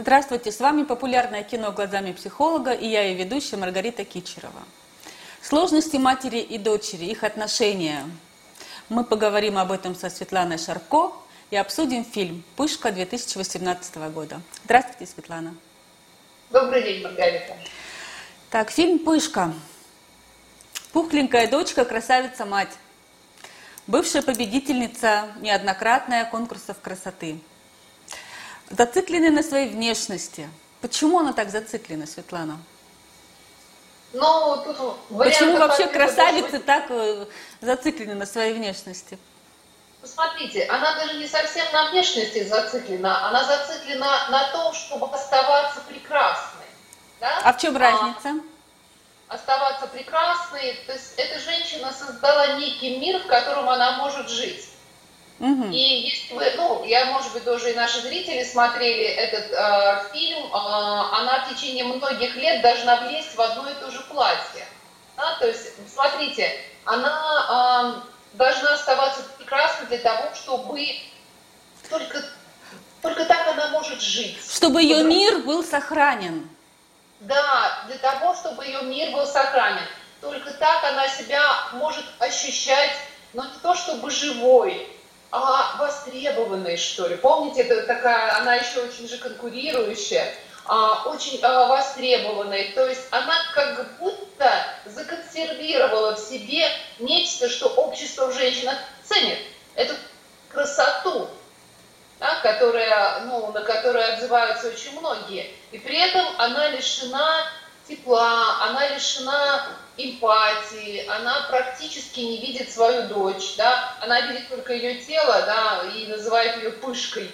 Здравствуйте, с вами популярное кино «Глазами психолога» и я, ее ведущая Маргарита Кичерова. Сложности матери и дочери, их отношения. Мы поговорим об этом со Светланой Шарко и обсудим фильм «Пышка» 2018 года. Здравствуйте, Светлана. Добрый день, Маргарита. Так, фильм «Пышка». Пухленькая дочка, красавица-мать. Бывшая победительница неоднократная конкурсов красоты – зациклены на своей внешности. Почему она так зациклена, Светлана? Ну, тут Почему вообще красавицы быть... так э, зациклены на своей внешности? Посмотрите, она даже не совсем на внешности зациклена, она зациклена на том, чтобы оставаться прекрасной. Да? А в чем разница? А, оставаться прекрасной, то есть эта женщина создала некий мир, в котором она может жить. Угу. И если вы, ну, я, может быть, тоже и наши зрители смотрели этот э, фильм, э, она в течение многих лет должна влезть в одно и то же платье. Да? То есть, смотрите, она э, должна оставаться прекрасной для того, чтобы только, только так она может жить. Чтобы ее мир был сохранен. Да, для того, чтобы ее мир был сохранен. Только так она себя может ощущать, но не то чтобы живой, а, востребованной, что ли. Помните, это такая, она еще очень же конкурирующая, а, очень а, востребованной. То есть она как будто законсервировала в себе нечто, что общество в женщинах ценит. Эту красоту, да, которая, ну, на которую отзываются очень многие. И при этом она лишена тепла, она лишена эмпатии, она практически не видит свою дочь, да, она видит только ее тело, да, и называет ее пышкой.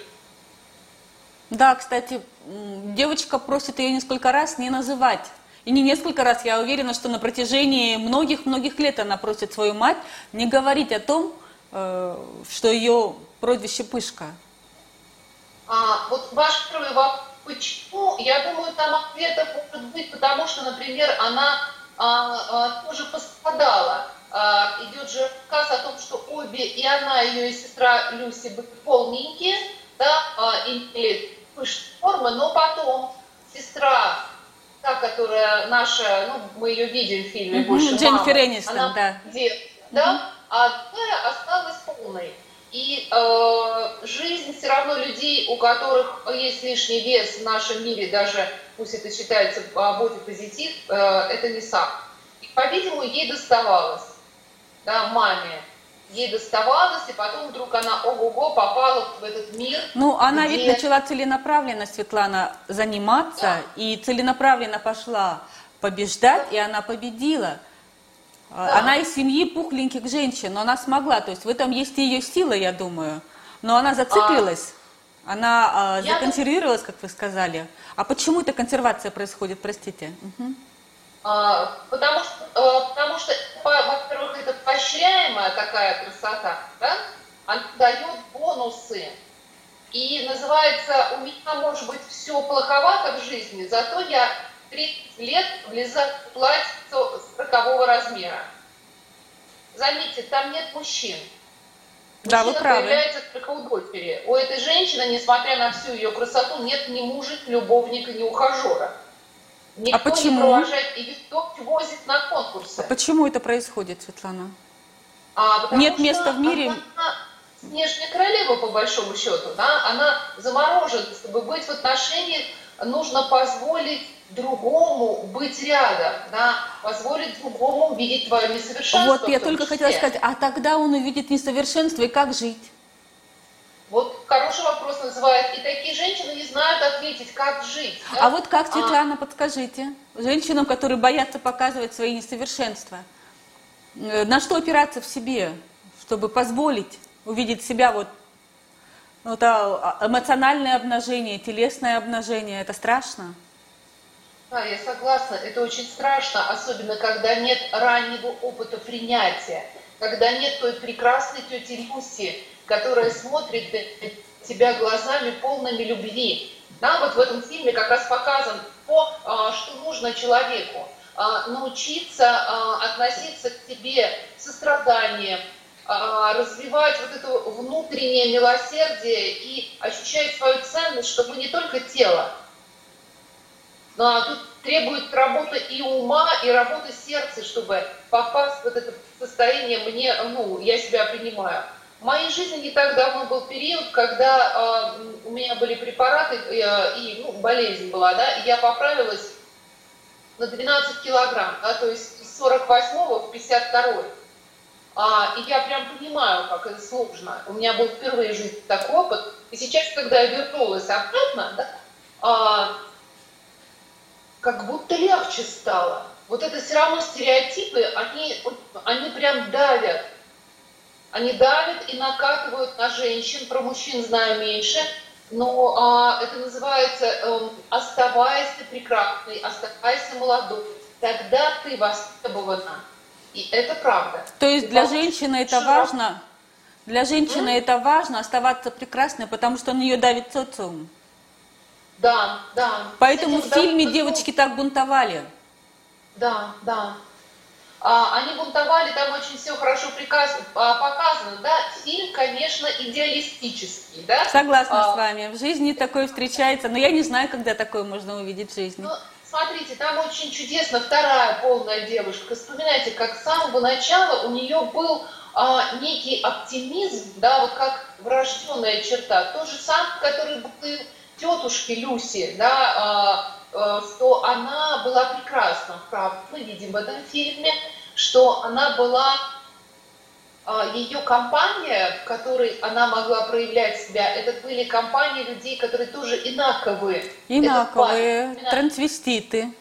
Да, кстати, девочка просит ее несколько раз не называть. И не несколько раз, я уверена, что на протяжении многих-многих лет она просит свою мать не говорить о том, э, что ее прозвище Пышка. А, вот ваш первый вопрос, почему? Я думаю, там ответов может быть, потому что, например, она а, а, тоже пострадала. А, идет же рассказ о том, что обе, и она, и ее сестра Люси, были полненькие, да, а, имели пышные формы, но потом сестра, та, которая наша, ну, мы ее видим в фильме mm-hmm, больше, Дженнифер Энистон, она, да. Где, да, mm-hmm. а другая осталась полной. И э, жизнь все равно людей, у которых есть лишний вес в нашем мире, даже пусть это считается бодипозитив, э, это не сам. И, по-видимому, ей доставалось, да, маме. Ей доставалось, и потом вдруг она, ого-го, попала в этот мир. Ну, она где... ведь начала целенаправленно, Светлана, заниматься, да. и целенаправленно пошла побеждать, да. и она победила. А, да. Она из семьи пухленьких женщин, но она смогла, то есть в этом есть и ее сила, я думаю. Но она зациклилась, а... она а, законсервировалась, как вы сказали. А почему эта консервация происходит, простите? Угу. А, потому что, а, потому что во-первых, это поощряемая такая красота, да? она дает бонусы. И называется, у меня может быть все плоховато в жизни, зато я 30 лет влезать в платье 40 размера. Заметьте, там нет мужчин. Да, вы правы. появляется только у дочери. У этой женщины, несмотря на всю ее красоту, нет ни мужа, ни любовника, ни ухажера. Никто а почему? не провожает, и никто возит на конкурсы. А почему это происходит, Светлана? А, нет места в мире. Она, снежная королева, по большому счету, да, она заморожена. Чтобы быть в отношениях, нужно позволить другому быть рядом, да, позволить другому увидеть твое несовершенство. Вот я только хотела сказать, а тогда он увидит несовершенство, и как жить? Вот хороший вопрос называют. И такие женщины не знают ответить, как жить. Да? А вот как, а. Светлана, а... подскажите, женщинам, которые боятся показывать свои несовершенства, э, на что опираться в себе, чтобы позволить увидеть себя вот, вот а, эмоциональное обнажение, телесное обнажение, это страшно? Да, я согласна. Это очень страшно, особенно когда нет раннего опыта принятия, когда нет той прекрасной тети Люси, которая смотрит тебя глазами полными любви. Да, вот в этом фильме как раз показан то, а, что нужно человеку. А, научиться а, относиться к тебе состраданием, развивать вот это внутреннее милосердие и ощущать свою ценность, чтобы не только тело, Но тут требует работа и ума, и работы сердца, чтобы попасть в это состояние мне, ну, я себя принимаю. В моей жизни не так давно был период, когда э, у меня были препараты э, и ну, болезнь была, да, и я поправилась на 12 килограмм, да, то есть с 48 в 52. А, и я прям понимаю, как это сложно. У меня был впервые в жизни такой опыт. И сейчас, когда я вернулась обратно, да, а, как будто легче стало. Вот это все равно стереотипы, они, они прям давят. Они давят и накатывают на женщин, про мужчин знаю меньше, но а, это называется э, «оставайся прекрасной, оставайся молодой, тогда ты востребована». И это правда. То есть для женщины это важно? Для женщины mm? это важно оставаться прекрасной, потому что на нее давит социум. Да, да. Поэтому в фильме девочки так бунтовали. Да, да. А, они бунтовали, там очень все хорошо приказ, а, показано, да. Фильм, конечно, идеалистический, да. Согласна а, с вами. В жизни такое встречается, но я не знаю, когда такое можно увидеть в жизни. Ну, смотрите, там очень чудесно вторая полная девушка. Вспоминайте, как с самого начала у нее был а, некий оптимизм, да, вот как врожденная черта. Тот же самый, который был тетушки Люси, да, а, а, что она была прекрасна, правда. Мы видим в этом фильме, что она была а, ее компания, в которой она могла проявлять себя, это были компании людей, которые тоже инаковые. Инаковые, трансвеститы.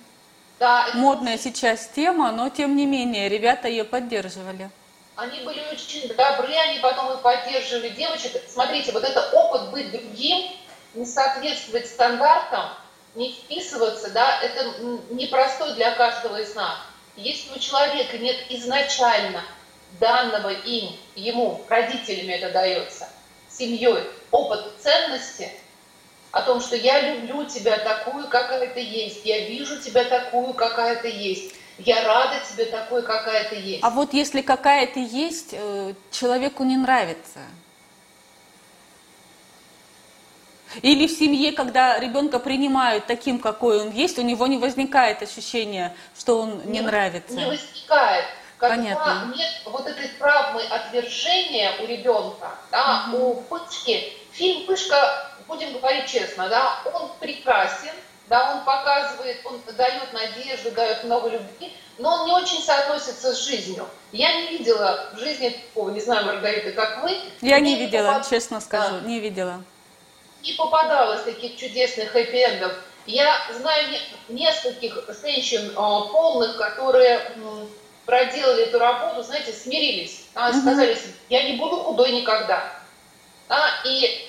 Да, это... Модная сейчас тема, но тем не менее ребята ее поддерживали. Они были очень добры, они потом и поддерживали девочек. Смотрите, вот это опыт быть другим, не соответствовать стандартам, не вписываться, да, это непростой для каждого из нас. Если у человека нет изначально данного им, ему, родителями это дается, семьей, опыт ценности, о том, что я люблю тебя такую, какая ты есть, я вижу тебя такую, какая ты есть, я рада тебе такой, какая ты есть. А вот если какая ты есть, э, человеку не нравится – Или в семье, когда ребенка принимают таким, какой он есть, у него не возникает ощущения, что он не, не нравится. Не возникает. Когда Понятно. нет вот этой травмы отвержения у ребенка, да, угу. у Пышки, фильм Пышка, будем говорить честно, да, он прекрасен, да, он показывает, он дает надежду, дает много любви, но он не очень соотносится с жизнью. Я не видела в жизни такого, не знаю, Маргарита, как вы. Я не видела, попад... честно скажу, да. не видела не попадалось таких чудесных хэппи-эндов. Я знаю нескольких женщин а, полных, которые проделали эту работу, знаете, смирились. А, сказали, я не буду худой никогда. А, и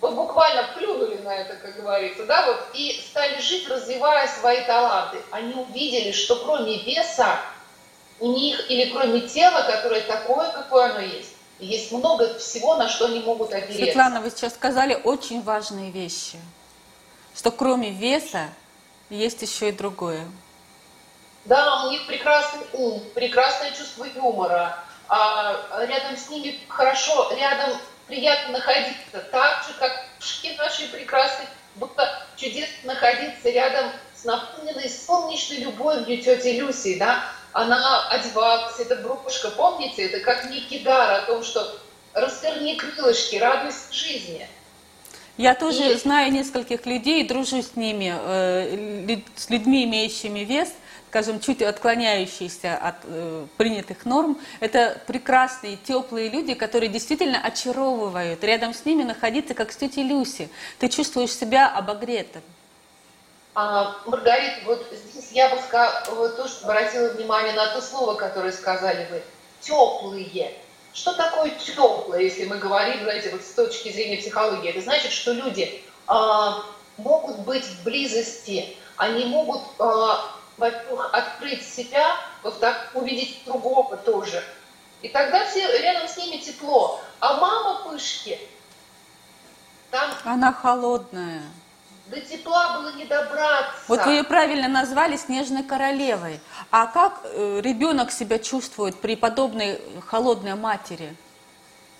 вот буквально плюнули на это, как говорится, да, вот, и стали жить, развивая свои таланты. Они увидели, что кроме веса у них, или кроме тела, которое такое, какое оно есть, есть много всего, на что они могут опереться. Светлана, вы сейчас сказали очень важные вещи, что кроме веса есть еще и другое. Да, у них прекрасный ум, прекрасное чувство юмора, а рядом с ними хорошо, рядом приятно находиться, так же, как в нашей прекрасной, будто чудесно находиться рядом с наполненной солнечной любовью тети Люси, да, она одевалась, эта брошка, помните, это как некий дар о том, что растерни крылышки, радость жизни. Я тоже и... знаю нескольких людей, дружу с ними, э, с людьми, имеющими вес, скажем, чуть отклоняющиеся от э, принятых норм. Это прекрасные, теплые люди, которые действительно очаровывают. Рядом с ними находиться, как с тетей Люси. Ты чувствуешь себя обогретым. А, Маргарита, вот здесь я бы сказала, то, что обратила внимание на то слово, которое сказали вы. Теплые. Что такое теплое, если мы говорим, знаете, вот с точки зрения психологии? Это значит, что люди а, могут быть в близости, они могут, а, во-первых, открыть себя, во-вторых, увидеть другого тоже. И тогда все рядом с ними тепло. А мама пышки, там... Она холодная. До тепла было не добраться. Вот вы ее правильно назвали снежной королевой. А как э, ребенок себя чувствует при подобной холодной матери?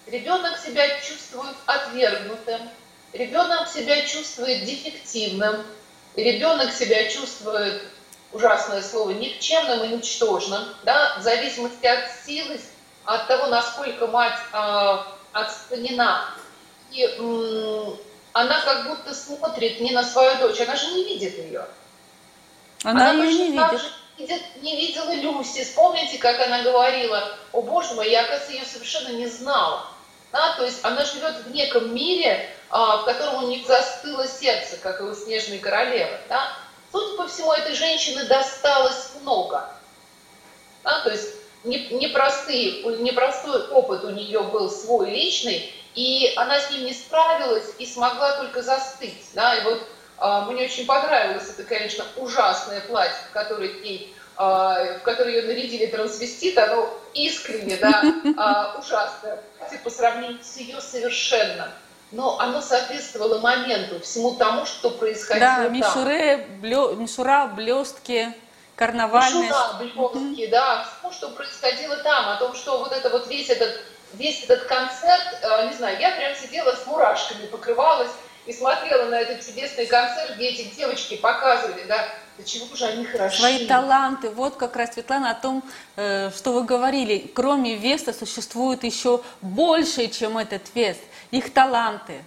Ребенок себя чувствует отвергнутым, ребенок себя чувствует дефективным, ребенок себя чувствует, ужасное слово, никчемным и ничтожным, да, в зависимости от силы, от того, насколько мать э, отстранена. И она как будто смотрит не на свою дочь, она же не видит ее. Она, она ее не видит. видит. Не видела Люси. Вспомните, как она говорила, о боже мой, я, оказывается, ее совершенно не знала. Да, то есть она живет в неком мире, а, в котором у них застыло сердце, как и у Снежной Королевы. Да? Судя по всему, этой женщины досталось много. Да? То есть непростый, непростой опыт у нее был свой личный, и она с ним не справилась и смогла только застыть. Да? И вот а, мне очень понравилось это, конечно, ужасное платье, которое ей а, в которое ее нарядили трансвестит, оно искренне, да, а, ужасное по сравнению с ее совершенно. Но оно соответствовало моменту, всему тому, что происходило да, там. Мишуре, блё, мишура, блестки, карнавальность. Мишура, блестки, да, всему, что происходило там, о том, что вот это вот весь этот, весь этот концерт, а, не знаю, я прям сидела с мурашками, покрывалась и смотрела на этот чудесный концерт, где эти девочки показывали, да, до чего же они хороши. Свои таланты. Вот как раз, Светлана, о том, э, что вы говорили. Кроме веста существует еще больше, чем этот вест. Их таланты.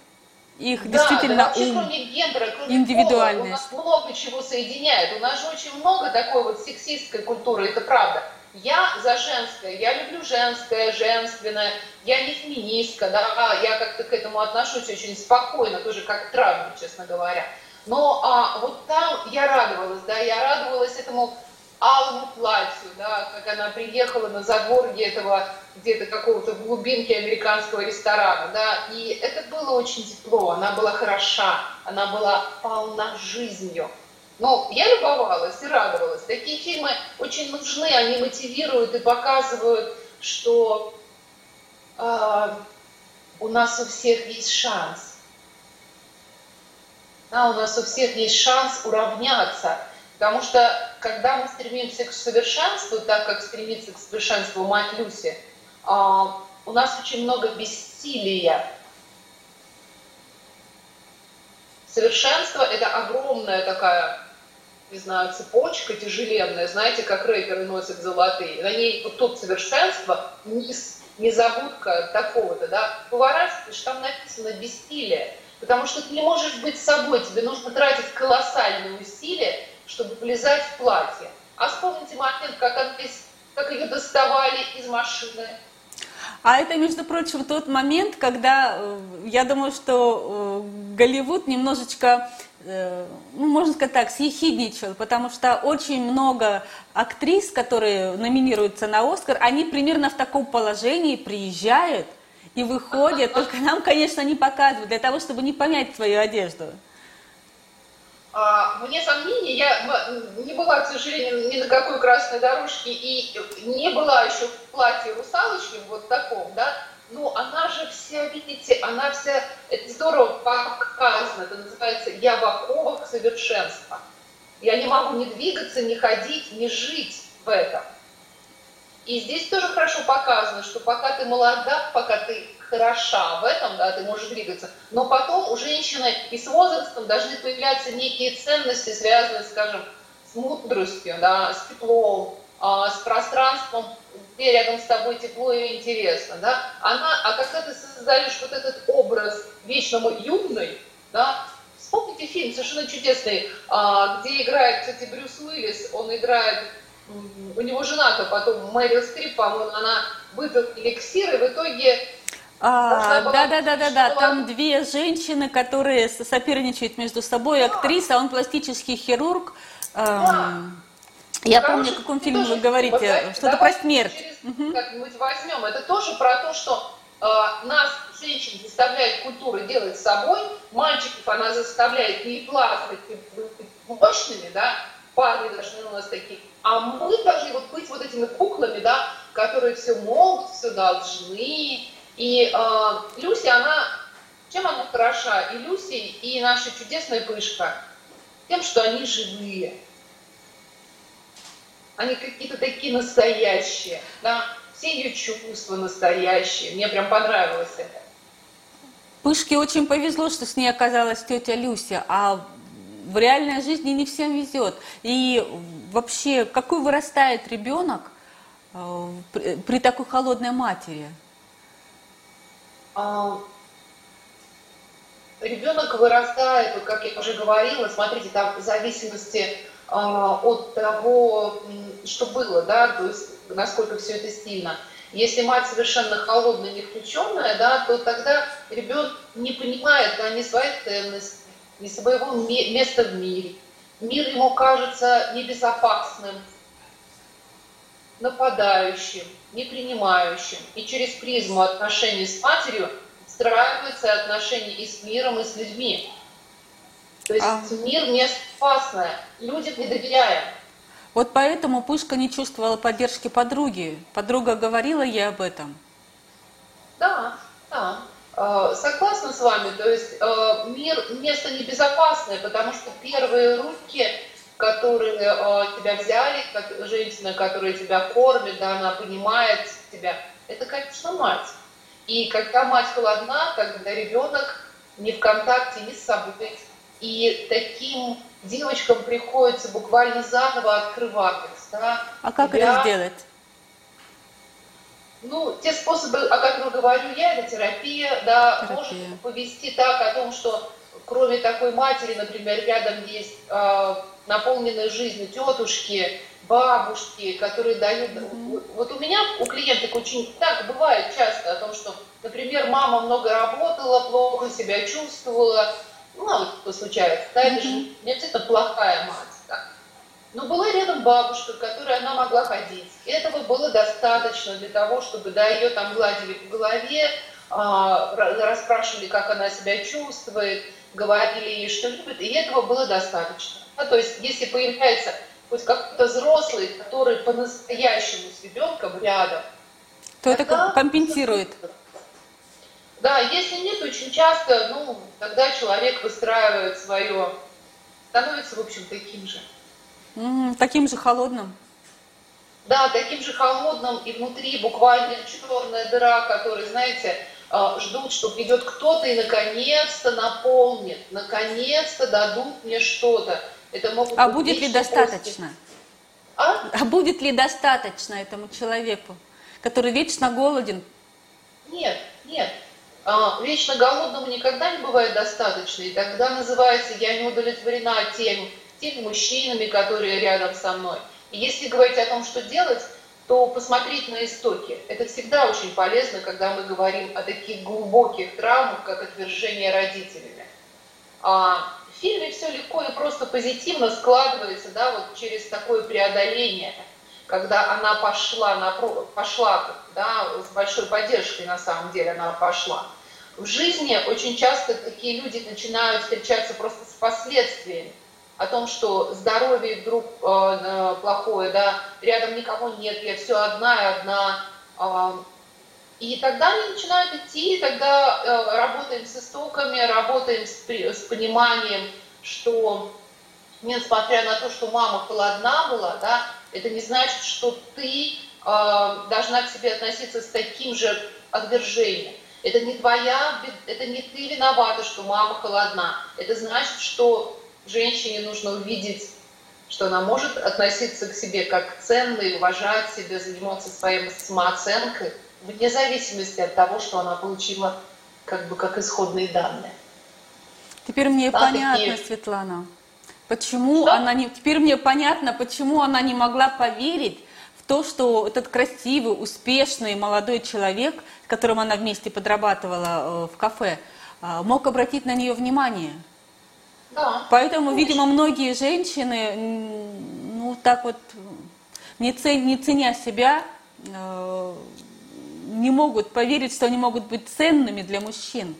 Их да, действительно да, вообще, ум, кроме гендера, кроме индивидуальность. Пола, у нас много чего соединяет. У нас же очень много такой вот сексистской культуры, это правда. Я за женское, я люблю женское, женственное, я не феминистка, да, я как-то к этому отношусь очень спокойно, тоже как к честно говоря. Но а, вот там я радовалась, да, я радовалась этому алому платью, да, как она приехала на задворье этого где-то какого-то глубинки американского ресторана, да, и это было очень тепло, она была хороша, она была полна жизнью. Но я любовалась и радовалась. Такие фильмы очень нужны, они мотивируют и показывают, что э, у нас у всех есть шанс да, у нас у всех есть шанс уравняться. Потому что когда мы стремимся к совершенству, так как стремится к совершенству мать Люси, а, у нас очень много бессилия. Совершенство – это огромная такая, не знаю, цепочка тяжеленная, знаете, как рэперы носят золотые. На ней вот тут совершенство, низ, незабудка такого-то, да, поворачиваешь, там написано бессилие. Потому что ты не можешь быть собой, тебе нужно тратить колоссальные усилия, чтобы влезать в платье. А вспомните момент, как, она, как ее доставали из машины. А это, между прочим, тот момент, когда э, я думаю, что э, Голливуд немножечко, ну, можно сказать так, съехидничал, потому что очень много актрис, которые номинируются на Оскар, они примерно в таком положении приезжают, и выходят, только нам, конечно, не показывают, для того, чтобы не помять твою одежду. А, вне сомнений, я не была, к сожалению, ни на какой красной дорожке и не была еще в платье русалочки, вот таком, да, но она же вся, видите, она вся, это здорово показано, это называется «я в оковах совершенства». Я не могу ни двигаться, ни ходить, ни жить в этом. И здесь тоже хорошо показано, что пока ты молода, пока ты хороша в этом, да, ты можешь двигаться, но потом у женщины и с возрастом должны появляться некие ценности, связанные, скажем, с мудростью, да, с теплом, а, с пространством, где рядом с тобой тепло и интересно, да, она, а когда ты создаешь вот этот образ вечно юной, да, вспомните фильм совершенно чудесный, а, где играет, кстати, Брюс Уиллис, он играет у него жена-то потом, Мэрил Стрип, по-моему, она выпила эликсир, и в итоге а, да, да, да, да, да. Там две женщины, которые соперничают между собой. Актриса, он пластический хирург. Эм, я помню, о каком фильме вы говорите, что-то про смерть. Как-нибудь возьмем. Это тоже про то, что э, нас, женщин, заставляет культура делать с собой, мальчиков она заставляет не плакать, мощными, да, парни должны у нас такие а мы должны вот быть вот этими куклами, да, которые все могут, все должны. И э, Люси, она, чем она хороша? И Люси, и наша чудесная пышка, тем, что они живые. Они какие-то такие настоящие, да, все ее чувства настоящие. Мне прям понравилось это. Пышке очень повезло, что с ней оказалась тетя Люся, а в реальной жизни не всем везет. И вообще, какой вырастает ребенок э, при, при такой холодной матери? А, ребенок вырастает, как я уже говорила, смотрите, там в зависимости а, от того, что было, да, то есть насколько все это стильно. Если мать совершенно холодная, не включенная, да, то тогда ребенок не понимает да, ни своих ценностей, ни своего места в мире. Мир ему кажется небезопасным, нападающим, непринимающим. И через призму отношений с матерью встраиваются отношения и с миром, и с людьми. То есть а... мир не опасное, людям не доверяем. Вот поэтому Пышка не чувствовала поддержки подруги. Подруга говорила ей об этом. Да, да. Э, согласна с вами. То есть э, мир место небезопасное, потому что первые руки, которые э, тебя взяли, женщина, которая тебя кормит, да, она понимает тебя, это, конечно, мать. И когда мать холодна, когда ребенок не в контакте ни с собой, и таким девочкам приходится буквально заново открываться. Да? А как Тебя... это сделать? Ну, те способы, о которых говорю я, это терапия, да, терапия. может повести так о том, что кроме такой матери, например, рядом есть э, наполненные жизнью тетушки, бабушки, которые дают... Mm-hmm. Вот у меня, у клиенток очень так бывает часто о том, что, например, мама много работала, плохо себя чувствовала, ну, вот что случается, да, это же не обязательно плохая мать, да. Но была рядом бабушка, к которой она могла ходить. И этого было достаточно для того, чтобы, да, ее там гладили по голове, а, расспрашивали, как она себя чувствует, говорили ей, что любит, и этого было достаточно. Да, то есть, если появляется хоть какой-то взрослый, который по-настоящему с ребенком рядом, то это компенсирует. Да, если нет, очень часто, ну, тогда человек выстраивает свое, становится, в общем, таким же. Mm, таким же холодным. Да, таким же холодным, и внутри буквально черная дыра, который, знаете, а, ждут, что придет кто-то и наконец-то наполнит, наконец-то дадут мне что-то. Это могут а будет ли достаточно? А? а будет ли достаточно этому человеку, который вечно голоден? Нет, нет. А, вечно голодному никогда не бывает достаточно, и тогда называется «я не удовлетворена тем, теми мужчинами, которые рядом со мной». И если говорить о том, что делать, то посмотреть на истоки. Это всегда очень полезно, когда мы говорим о таких глубоких травмах, как отвержение родителями. А в фильме все легко и просто позитивно складывается, да, вот через такое преодоление, когда она пошла, на, пошла да, с большой поддержкой на самом деле она пошла. В жизни очень часто такие люди начинают встречаться просто с последствиями о том, что здоровье вдруг э, плохое, да, рядом никого нет, я все одна и одна. Э, и тогда они начинают идти, и тогда э, работаем с истоками, работаем с, с пониманием, что несмотря на то, что мама холодна была, да, это не значит, что ты э, должна к себе относиться с таким же отвержением. Это не твоя, это не ты виновата, что мама холодна. Это значит, что женщине нужно увидеть, что она может относиться к себе как ценной, уважать себя, заниматься своей самооценкой, вне зависимости от того, что она получила как бы как исходные данные. Теперь мне да, понятно, такие... Светлана, почему да? она не. Теперь мне понятно, почему она не могла поверить то, что этот красивый, успешный молодой человек, с которым она вместе подрабатывала э, в кафе, э, мог обратить на нее внимание. Да. Поэтому, видимо, многие женщины, ну, так вот, не, цен, не ценя себя, э, не могут поверить, что они могут быть ценными для мужчин,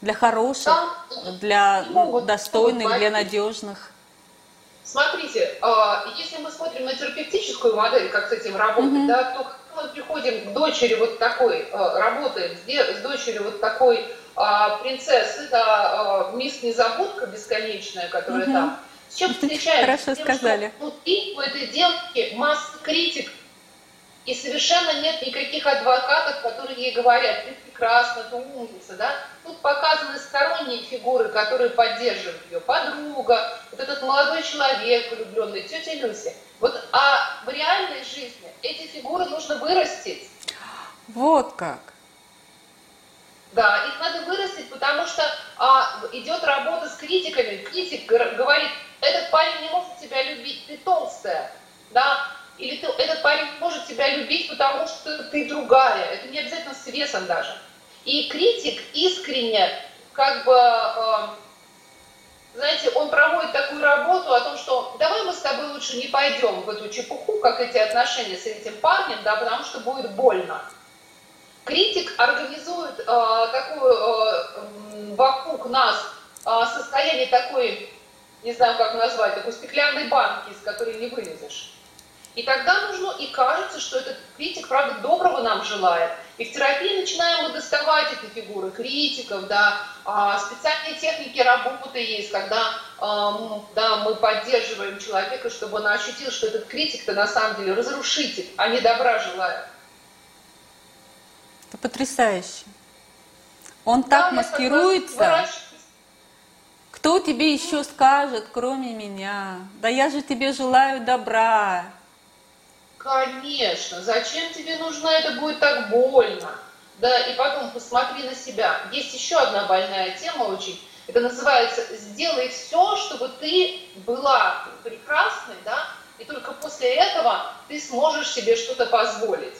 для хороших, да. для достойных, для надежных. Смотрите, а, если мы смотрим на терапевтическую модель, как с этим работать, mm-hmm. да, то мы приходим к дочери вот такой, а, работаем с дочерью вот такой а, принцессы, да, мисс Незабудка бесконечная, которая mm-hmm. там. С чем встречаемся? Хорошо тем, сказали. Что внутри у этой девушки масса критик, И совершенно нет никаких адвокатов, которые ей говорят, ты прекрасна, ты умница, да? Тут показаны сторонние фигуры, которые поддерживают ее. Подруга, вот этот молодой человек влюбленный, тетя Люся. Вот, а в реальной жизни эти фигуры нужно вырастить. Вот как. Да, их надо вырастить, потому что а, идет работа с критиками. Критик говорит, этот парень не может тебя любить, ты толстая, да, или ты, этот парень может тебя любить, потому что ты другая. Это не обязательно с весом даже. И критик искренне, как бы, э, знаете, он проводит такую работу о том, что давай мы с тобой лучше не пойдем в эту чепуху, как эти отношения с этим парнем, да, потому что будет больно. Критик организует э, такую э, вокруг нас э, состояние такой, не знаю, как назвать, такой стеклянной банки, из которой не вылезешь. И тогда нужно, и кажется, что этот критик, правда, доброго нам желает. И в терапии начинаем мы доставать эти фигуры критиков, да, а специальные техники работы есть, когда да, мы поддерживаем человека, чтобы он ощутил, что этот критик-то на самом деле разрушитель, а не добра желает. Это потрясающе. Он да, так маскируется. Кто тебе еще скажет, кроме меня? Да я же тебе желаю добра. Конечно, зачем тебе нужно это будет так больно? Да, и потом посмотри на себя. Есть еще одна больная тема очень. Это называется «сделай все, чтобы ты была прекрасной, да, и только после этого ты сможешь себе что-то позволить».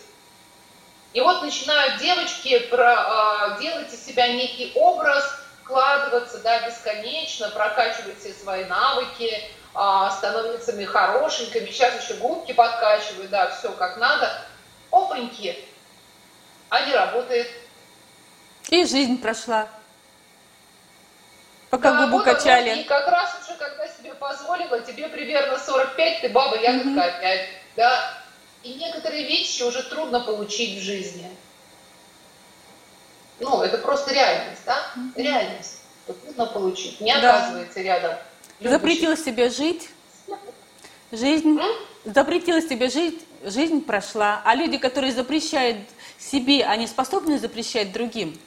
И вот начинают девочки про, э, делать из себя некий образ, вкладываться да, бесконечно, прокачивать все свои навыки, а, становятся хорошенькими, сейчас еще губки подкачивают, да, все как надо. Опаньки, а не работает. И жизнь прошла. Пока да, губу вот качали. И как раз уже, когда себе позволила, тебе примерно 45, ты баба ягодка угу. опять, да. И некоторые вещи уже трудно получить в жизни. Ну, это просто реальность, да? Угу. Реальность. Трудно получить. Не да. оказывается рядом Запретила себе жить, жизнь, запретила себе жить, жизнь прошла. А люди, которые запрещают себе, они способны запрещать другим?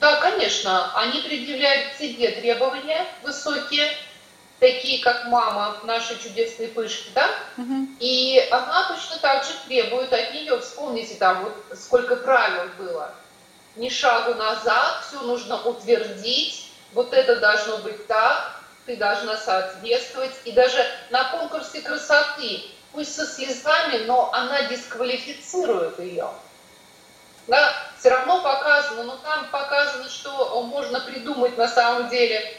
Да, конечно, они предъявляют себе требования высокие, такие как мама нашей чудесной пышки, да? Угу. И она точно так же требует от нее, вспомните там, вот сколько правил было. Ни шагу назад, все нужно утвердить, вот это должно быть так, ты должна соответствовать. И даже на конкурсе красоты, пусть со слезами, но она дисквалифицирует ее. Да, все равно показано, но там показано, что можно придумать на самом деле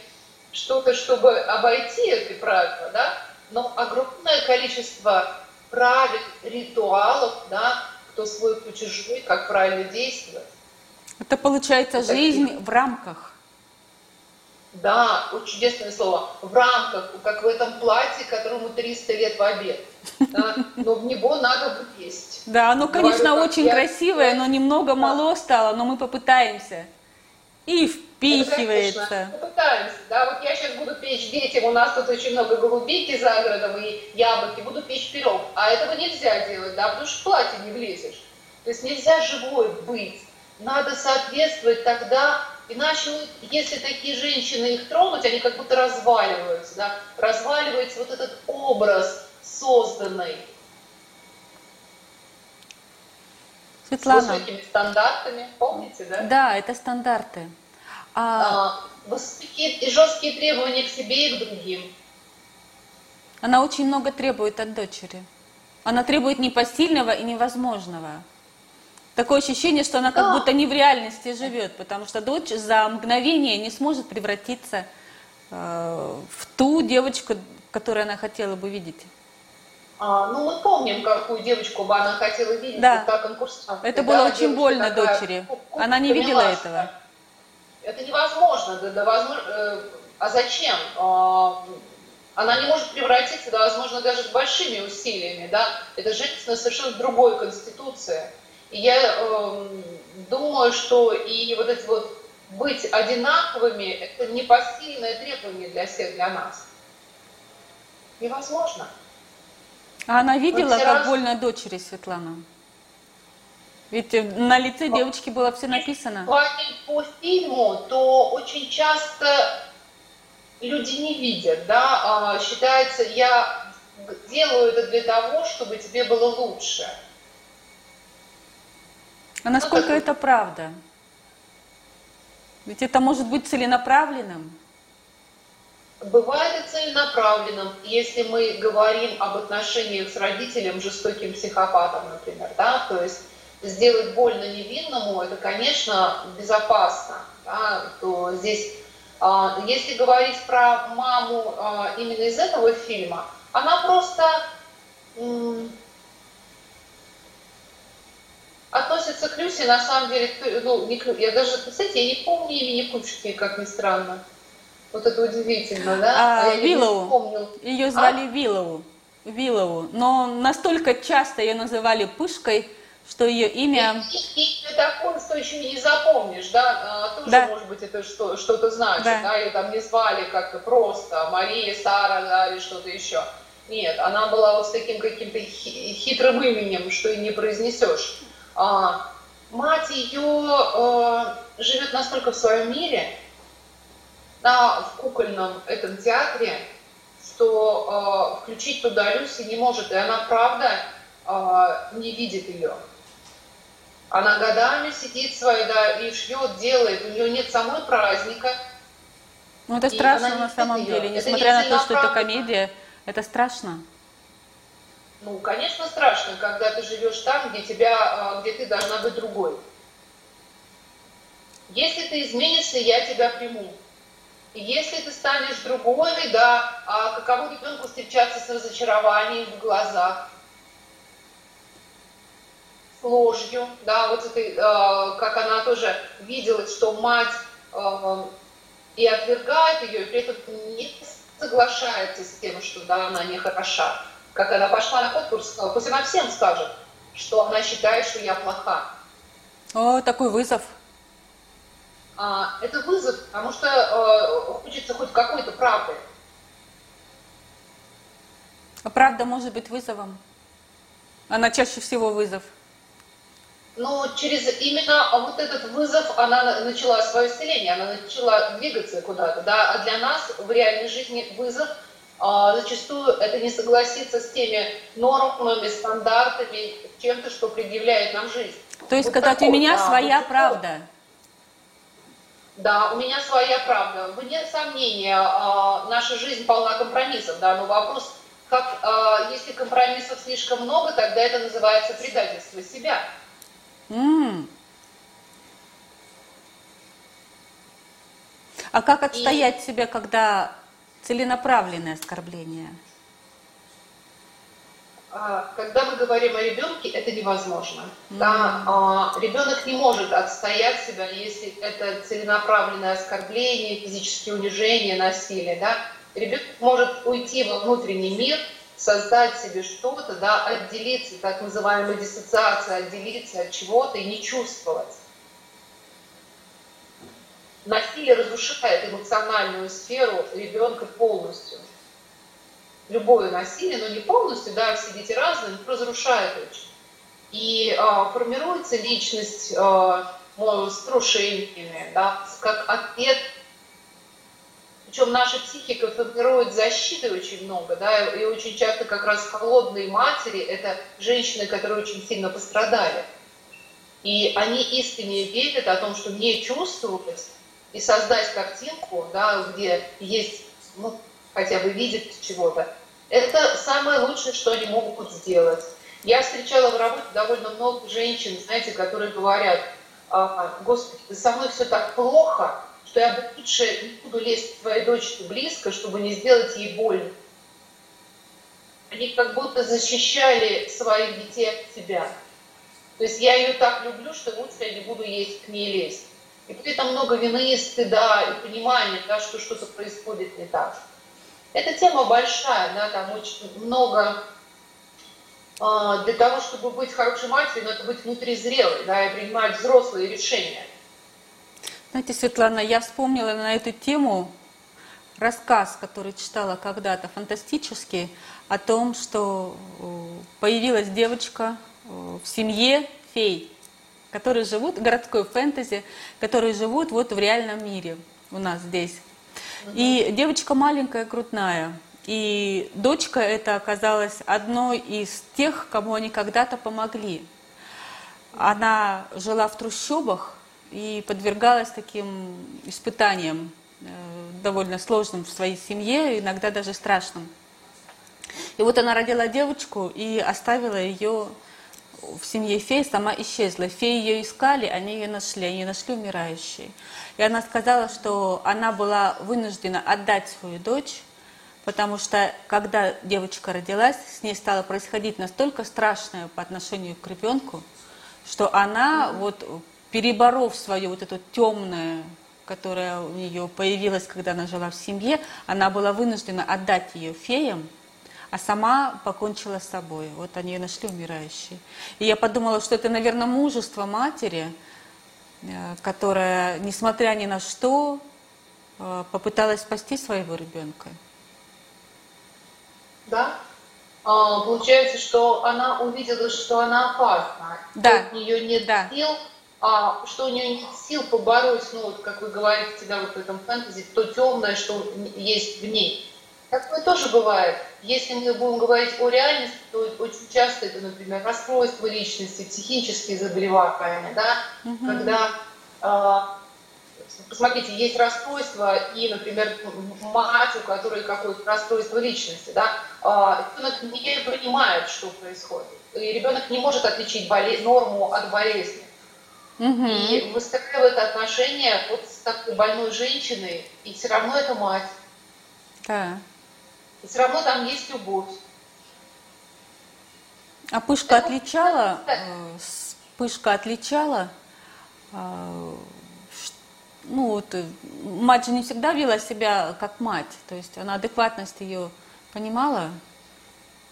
что-то, чтобы обойти эти правила, да, но огромное количество правил, ритуалов, да, кто свой, кто чужой, как правильно действовать. Это получается жизнь в рамках. Да, очень чудесное слово. В рамках, как в этом платье, которому 300 лет в обед. Да? Но в него надо есть. Да, оно, конечно, Говорю, очень я... красивое, но немного да. мало стало, но мы попытаемся. И впихивается. Это, конечно, попытаемся. Да, вот я сейчас буду печь детям, у нас тут очень много голубики за городом и яблоки, буду печь пирог. А этого нельзя делать, да, потому что в платье не влезешь. То есть нельзя живой быть. Надо соответствовать тогда Иначе, если такие женщины их тронуть, они как будто разваливаются, да? разваливается вот этот образ созданный. Светлана. С высокими стандартами, помните, да? Да, это стандарты. А... А, высокие и жесткие требования к себе и к другим. Она очень много требует от дочери. Она требует непосильного и невозможного. Такое ощущение, что она как да. будто не в реальности живет, потому что дочь за мгновение не сможет превратиться э, в ту девочку, которую она хотела бы видеть. А, ну, мы помним, какую девочку бы она хотела видеть, да. как конкурсантка. Это было да, очень больно такая, дочери. Она не видела этого. Это невозможно. Да, да, возможно, э, а зачем? А, она не может превратиться, да, возможно, даже с большими усилиями. Да? Это женщина совершенно другой конституции. И я э, думаю, что и вот эти вот быть одинаковыми, это непосильное требование для всех, для нас. Невозможно. А она видела, как раз- больно дочери Светлана? Ведь э, на лице девочки было все написано. Говорить по фильму, то очень часто люди не видят, да, а, считается, я делаю это для того, чтобы тебе было лучше. А насколько Ну, это правда? Ведь это может быть целенаправленным. Бывает и целенаправленным, если мы говорим об отношениях с родителем жестоким психопатом, например, да, то есть сделать больно невинному, это, конечно, безопасно, да, то здесь, а, если говорить про маму а, именно из этого фильма, она просто Люсе, на самом деле, ну, не я даже, кстати, я не помню имени Пышки, как ни странно. Вот это удивительно, да? А, я не Виллоу. Ее звали Виллоу. Виллоу. Но настолько часто ее называли Пышкой, что ее имя... И, и ты такое, что еще не запомнишь, да? А, тоже, Да. может быть, это что, что-то значит, Да. да. Ее там не звали как-то просто Мария, Сара, да, или что-то еще. Нет, она была вот с таким каким-то хи- хитрым именем, что и не произнесешь. А, мать ее э, живет настолько в своем мире, на, в кукольном этом театре, что э, включить туда Люси не может, и она правда э, не видит ее. Она годами сидит своей, да, и шьет, делает, у нее нет самой праздника. Ну, это страшно на самом её. деле. Это Несмотря на не то, что это комедия, это страшно. Ну, конечно, страшно, когда ты живешь там, где тебя, э, где ты должна быть другой. Если ты изменишься, я тебя приму. И если ты станешь другой, да, а каково ребенку встречаться с разочарованием в глазах, с ложью, да, вот это, э, как она тоже видела, что мать э, и отвергает ее, и при этом не соглашается с тем, что да, она не хороша. Как она пошла на конкурс, сказала, пусть она всем скажет, что она считает, что я плоха. О, такой вызов. А, это вызов, потому что э, хочется хоть какой-то правды. А правда может быть вызовом. Она чаще всего вызов. Но через именно вот этот вызов она на- начала свое исцеление, она начала двигаться куда-то, да, а для нас в реальной жизни вызов зачастую это не согласиться с теми нормами, стандартами, чем-то, что предъявляет нам жизнь. То есть Вот сказать, у такой, меня да, своя вот правда. Да, у меня своя правда. Вне сомнения, а, наша жизнь полна компромиссов, да, но вопрос, как, а, если компромиссов слишком много, тогда это называется предательство себя. М. А как отстоять себя, когда целенаправленное оскорбление? А, Когда мы говорим о ребенке, это невозможно. Да, а, ребенок не может отстоять себя, если это целенаправленное оскорбление, физические унижения, насилие. Да? Ребенок может уйти во внутренний мир, создать себе что-то, да, отделиться, так называемая диссоциация, отделиться от чего-то и не чувствовать. Насилие разрушает эмоциональную сферу ребенка полностью любое насилие, но не полностью, да, все дети разные, разрушает очень. И а, формируется личность мол, с крушениями, да, как ответ. Причем наша психика формирует защиты очень много, да, и очень часто как раз холодные матери – это женщины, которые очень сильно пострадали. И они искренне верят о том, что не чувствовать и создать картинку, да, где есть, ну, хотя бы видит чего-то, это самое лучшее, что они могут сделать. Я встречала в работе довольно много женщин, знаете, которые говорят, «А, Господи, со мной все так плохо, что я лучше не буду лезть к твоей дочке близко, чтобы не сделать ей больно. Они как будто защищали своих детей от себя. То есть я ее так люблю, что лучше я не буду есть к ней лезть. И при этом много вины, стыда и понимания, да, что что-то происходит не так. Эта тема большая, да, там очень много а, для того, чтобы быть хорошей матерью, надо быть внутризрелой, да, и принимать взрослые решения. Знаете, Светлана, я вспомнила на эту тему рассказ, который читала когда-то, фантастический, о том, что появилась девочка в семье фей, которые живут, городской фэнтези, которые живут вот в реальном мире у нас здесь. И девочка маленькая, крутная. И дочка эта оказалась одной из тех, кому они когда-то помогли. Она жила в трущобах и подвергалась таким испытаниям, э, довольно сложным в своей семье, иногда даже страшным. И вот она родила девочку и оставила ее в семье фей, сама исчезла. Феи ее искали, они ее нашли, они нашли умирающей. И она сказала, что она была вынуждена отдать свою дочь, потому что когда девочка родилась, с ней стало происходить настолько страшное по отношению к ребенку, что она, вот переборов свое вот это темное, которое у нее появилось, когда она жила в семье, она была вынуждена отдать ее феям, а сама покончила с собой. Вот они ее нашли умирающей. И я подумала, что это, наверное, мужество матери, э, которая, несмотря ни на что, э, попыталась спасти своего ребенка. Да. А, получается, что она увидела, что она опасна. Да. У нее нет да. сил, а, что у нее нет сил побороть, ну, вот, как вы говорите всегда вот в этом фэнтези, то темное, что есть в ней. Такое тоже бывает. Если мы будем говорить о реальности, то очень часто это, например, расстройство личности, психические заболевания, да, угу. когда, э, посмотрите, есть расстройство и, например, мать, у которой какое-то расстройство личности, да, э, ребенок не понимает, что происходит, и ребенок не может отличить болезнь, норму от болезни. Угу. И выстраивает отношения вот с такой больной женщиной, и все равно это мать. Да. И все равно там есть любовь. А Пышка Это отличала, э, Пышка отличала, э, ну вот, э, мать же не всегда вела себя как мать, то есть она адекватность ее понимала?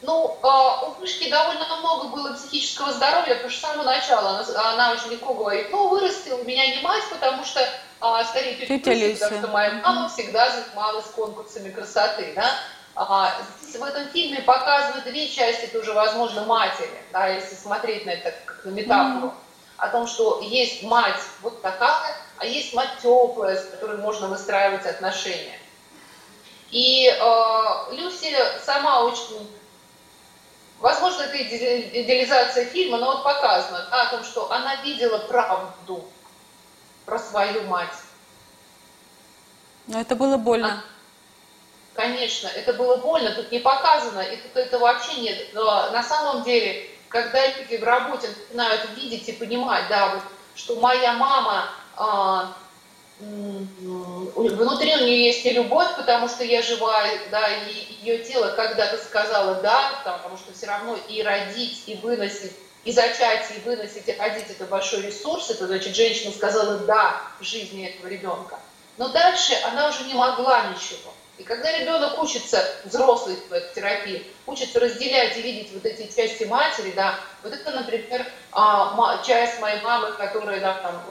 Ну, э, у Пышки довольно много было психического здоровья, потому что с самого начала она, она очень легко говорит, ну, вырастил меня не мать, потому что э, скорее тетя, тетя Люся, потому что моя мама всегда занималась конкурсами красоты, да, в этом фильме показаны две части тоже, возможно, матери, да, если смотреть на это как на метафору, mm-hmm. о том, что есть мать вот такая, а есть мать теплая, с которой можно выстраивать отношения. И э, Люси сама очень, возможно, это идеализация фильма, но вот показано да, о том, что она видела правду про свою мать. Но это было больно. Конечно, это было больно, тут не показано, и тут это вообще нет. Но на самом деле, когда люди в работе начинают видеть и понимать, да, вот, что моя мама, а, внутри у нее есть и любовь, потому что я жива, да, и ее тело когда-то сказала да, потому что все равно и родить, и выносить, и зачать, и выносить, и родить это большой ресурс, это значит, женщина сказала да жизни этого ребенка. Но дальше она уже не могла ничего. И когда ребенок учится, взрослый в терапии, учится разделять и видеть вот эти части матери, да, вот это, например, а, часть моей мамы, которая да, там,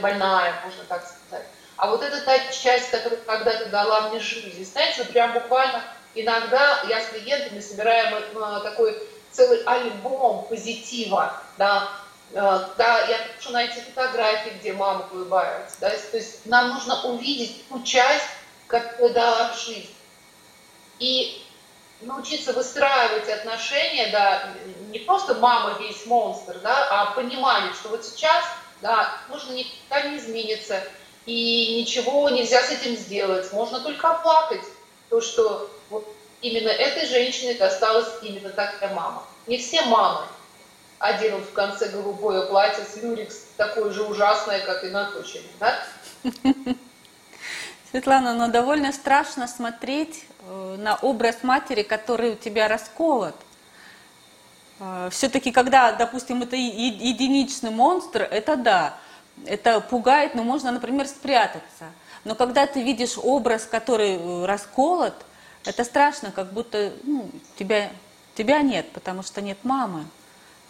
больная, можно так сказать. А вот это та часть, которая когда-то дала мне жизнь. И знаете, вот прям буквально иногда я с клиентами собираем э, такой целый альбом позитива, да, э, да, я прошу найти фотографии, где мама улыбается, да, то есть нам нужно увидеть ту часть, как дала жизнь. И научиться выстраивать отношения, да, не просто мама весь монстр, да, а понимание, что вот сейчас, да, можно никогда не измениться, и ничего нельзя с этим сделать, можно только оплакать то, что вот именно этой женщине досталась именно такая мама. Не все мамы оденут в конце голубое платье с люрикс, такое же ужасное, как и на дочери, да? Светлана, но довольно страшно смотреть э, на образ матери, который у тебя расколот. Э, Все-таки, когда, допустим, это единичный монстр, это да, это пугает, но можно, например, спрятаться. Но когда ты видишь образ, который э, расколот, это страшно, как будто ну, тебя, тебя нет, потому что нет мамы.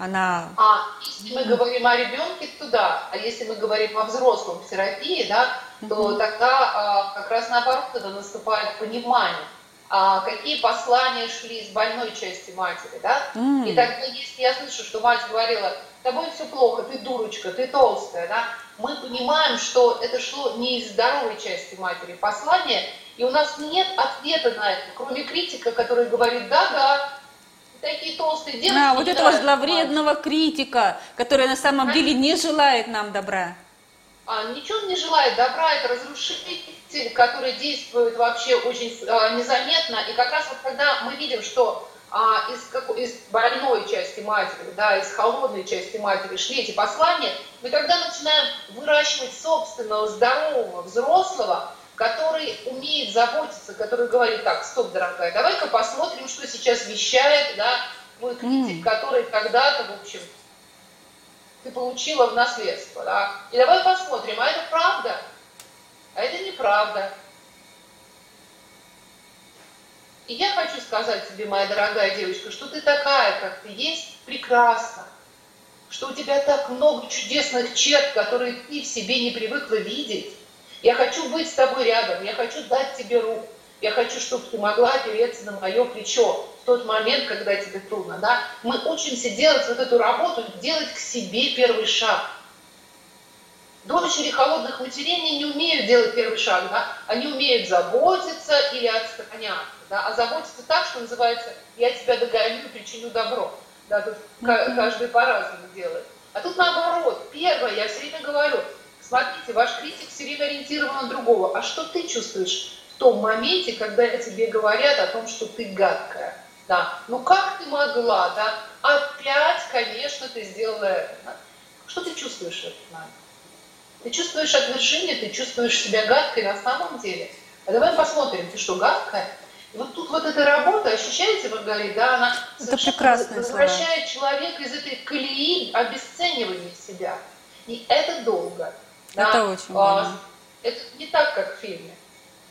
Она... А если мы говорим о ребенке, то да. А если мы говорим о взрослом в терапии, да, то тогда а, как раз наоборот, когда наступает понимание, а, какие послания шли из больной части матери, да? Mm. И тогда, если я слышу, что мать говорила, тобой все плохо, ты дурочка, ты толстая, да, мы понимаем, что это шло не из здоровой части матери послание, и у нас нет ответа на это, кроме критика, который говорит, да-да, такие толстые девочки. А, вот этого зловредного критика, который на самом а? деле не желает нам добра. А, ничего не желает добра, это разрушитель, который действует вообще очень а, незаметно. И как раз вот когда мы видим, что а, из, как, из больной части матери, да, из холодной части матери шли эти послания, мы тогда начинаем выращивать собственного здорового взрослого, который умеет заботиться, который говорит, так, стоп, дорогая, давай-ка посмотрим, что сейчас вещает, да, твой критик, mm. который когда-то, в общем, ты получила в наследство, да. И давай посмотрим, а это правда, а это неправда. И я хочу сказать тебе, моя дорогая девочка, что ты такая, как ты есть, прекрасна. Что у тебя так много чудесных черт, которые ты в себе не привыкла видеть. Я хочу быть с тобой рядом, я хочу дать тебе руку, я хочу, чтобы ты могла опереться на мое плечо в тот момент, когда тебе трудно. Да? Мы учимся делать вот эту работу, делать к себе первый шаг. Дочери холодных матерей не умеют делать первый шаг, да? они умеют заботиться или отстраняться. Да? А заботиться так, что называется, я тебя догоню причиню добро. Да, тут mm-hmm. каждый по-разному делает. А тут наоборот, первое, я все время говорю, Смотрите, ваш критик все время ориентирован на другого. А что ты чувствуешь в том моменте, когда тебе говорят о том, что ты гадкая? Да. Ну как ты могла, да? Опять, конечно, ты сделала это. Да? Что ты чувствуешь в этот момент? Ты чувствуешь отвержение, ты чувствуешь себя гадкой на самом деле. А давай посмотрим, ты что, гадкая? И вот тут вот эта работа, ощущаете, Маргарита, да, она это возвращает слова. человека из этой колеи обесценивания себя. И это долго. Да? Это очень важно. Это не так, как в фильме.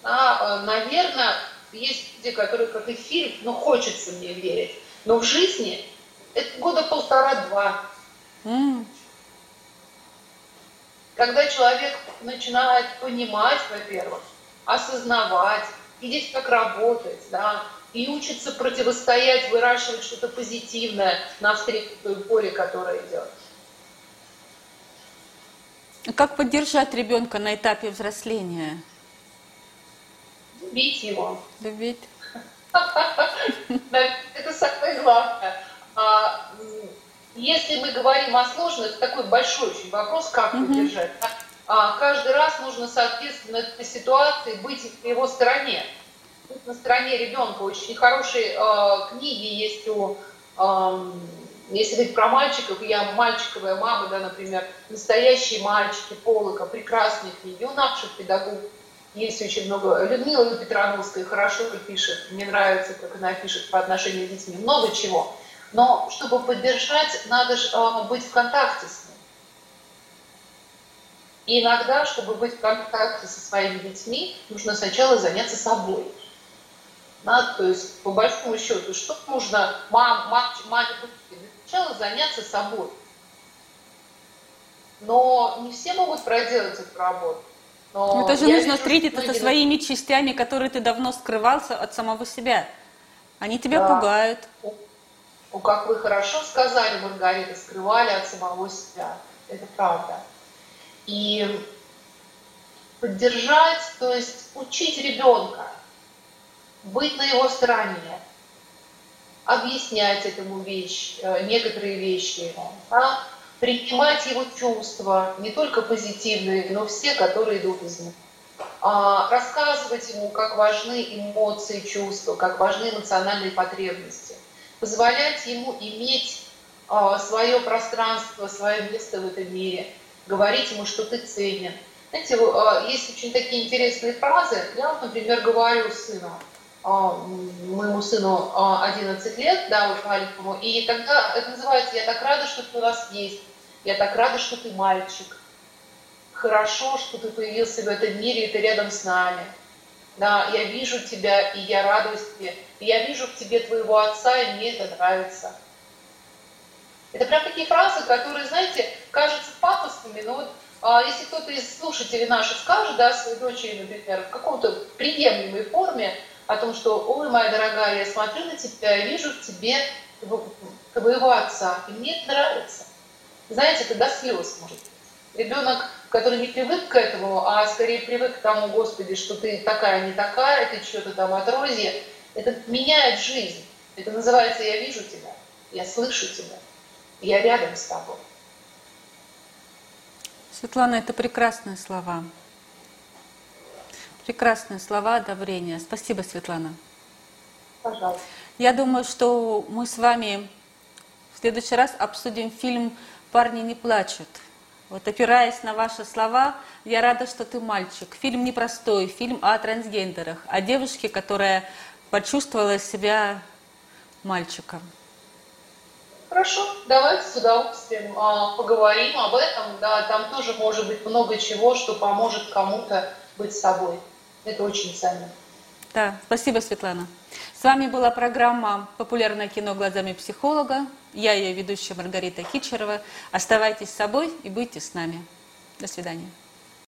А, наверное, есть люди, которые, как и в фильме, ну, хочется мне верить. Но в жизни это года полтора-два. Mm. Когда человек начинает понимать, во-первых, осознавать, видеть, как работать, да, и учится противостоять, выращивать что-то позитивное навстречу той боли, которая идет. Как поддержать ребенка на этапе взросления? Любить его. Любить. Это самое главное. А, если мы говорим о сложных, такой большой очень вопрос, как поддержать. А, каждый раз нужно, соответственно, этой ситуации быть в его стороне. Быть на стороне ребенка. Очень хорошие а, книги есть у если говорить про мальчиков, я мальчиковая мама, да, например, настоящие мальчики, Полока, прекрасные книги, у наших педагогов есть очень много. Людмила Петрановская хорошо пишет, мне нравится, как она пишет по отношению к детьми, много чего. Но чтобы поддержать, надо же э, быть в контакте с ним. И иногда, чтобы быть в контакте со своими детьми, нужно сначала заняться собой. Да, то есть, по большому счету, что нужно мам, мам, маме, Сначала заняться собой. Но не все могут проделать эту работу. Но ну, это же нужно вижу, встретиться со своими частями, которые ты давно скрывался от самого себя. Они тебя да. пугают. Ну, как вы хорошо сказали, Маргарита, скрывали от самого себя. Это правда. И поддержать, то есть учить ребенка, быть на его стороне, объяснять этому вещь, э, некоторые вещи, да? принимать его чувства, не только позитивные, но все, которые идут из них. А, рассказывать ему, как важны эмоции, чувства, как важны эмоциональные потребности. Позволять ему иметь а, свое пространство, свое место в этом мире. Говорить ему, что ты ценен. Знаете, а, есть очень такие интересные фразы. Я, например, говорю сыну, моему сыну 11 а, лет, да, вот маленькому, и тогда это называется «Я так рада, что ты у нас есть», «Я так рада, что ты мальчик», «Хорошо, что ты появился в этом мире, и ты рядом с нами», да, «Я вижу тебя, и я радуюсь тебе», «Я вижу в тебе твоего отца, и мне это нравится». Это прям такие фразы, которые, знаете, кажутся пафосными, но вот а, если кто-то из слушателей наших скажет, да, своей дочери, например, в каком-то приемлемой форме о том, что, ой, моя дорогая, я смотрю на тебя, я вижу в тебе твоего отца, и мне это нравится. Знаете, это до слез может. Ребенок, который не привык к этому, а скорее привык к тому, Господи, что ты такая, не такая, ты что-то там отродье, это меняет жизнь. Это называется «я вижу тебя, я слышу тебя, я рядом с тобой». Светлана, это прекрасные слова. Прекрасные слова одобрения. Спасибо, Светлана. Пожалуйста. Я думаю, что мы с вами в следующий раз обсудим фильм «Парни не плачут». Вот опираясь на ваши слова, я рада, что ты мальчик. Фильм непростой, фильм о трансгендерах, о девушке, которая почувствовала себя мальчиком. Хорошо, давайте с удовольствием а, поговорим об этом. Да, там тоже может быть много чего, что поможет кому-то быть собой. Это очень ценно. Да, спасибо, Светлана. С вами была программа «Популярное кино глазами психолога». Я ее ведущая Маргарита Кичерова. Оставайтесь с собой и будьте с нами. До свидания.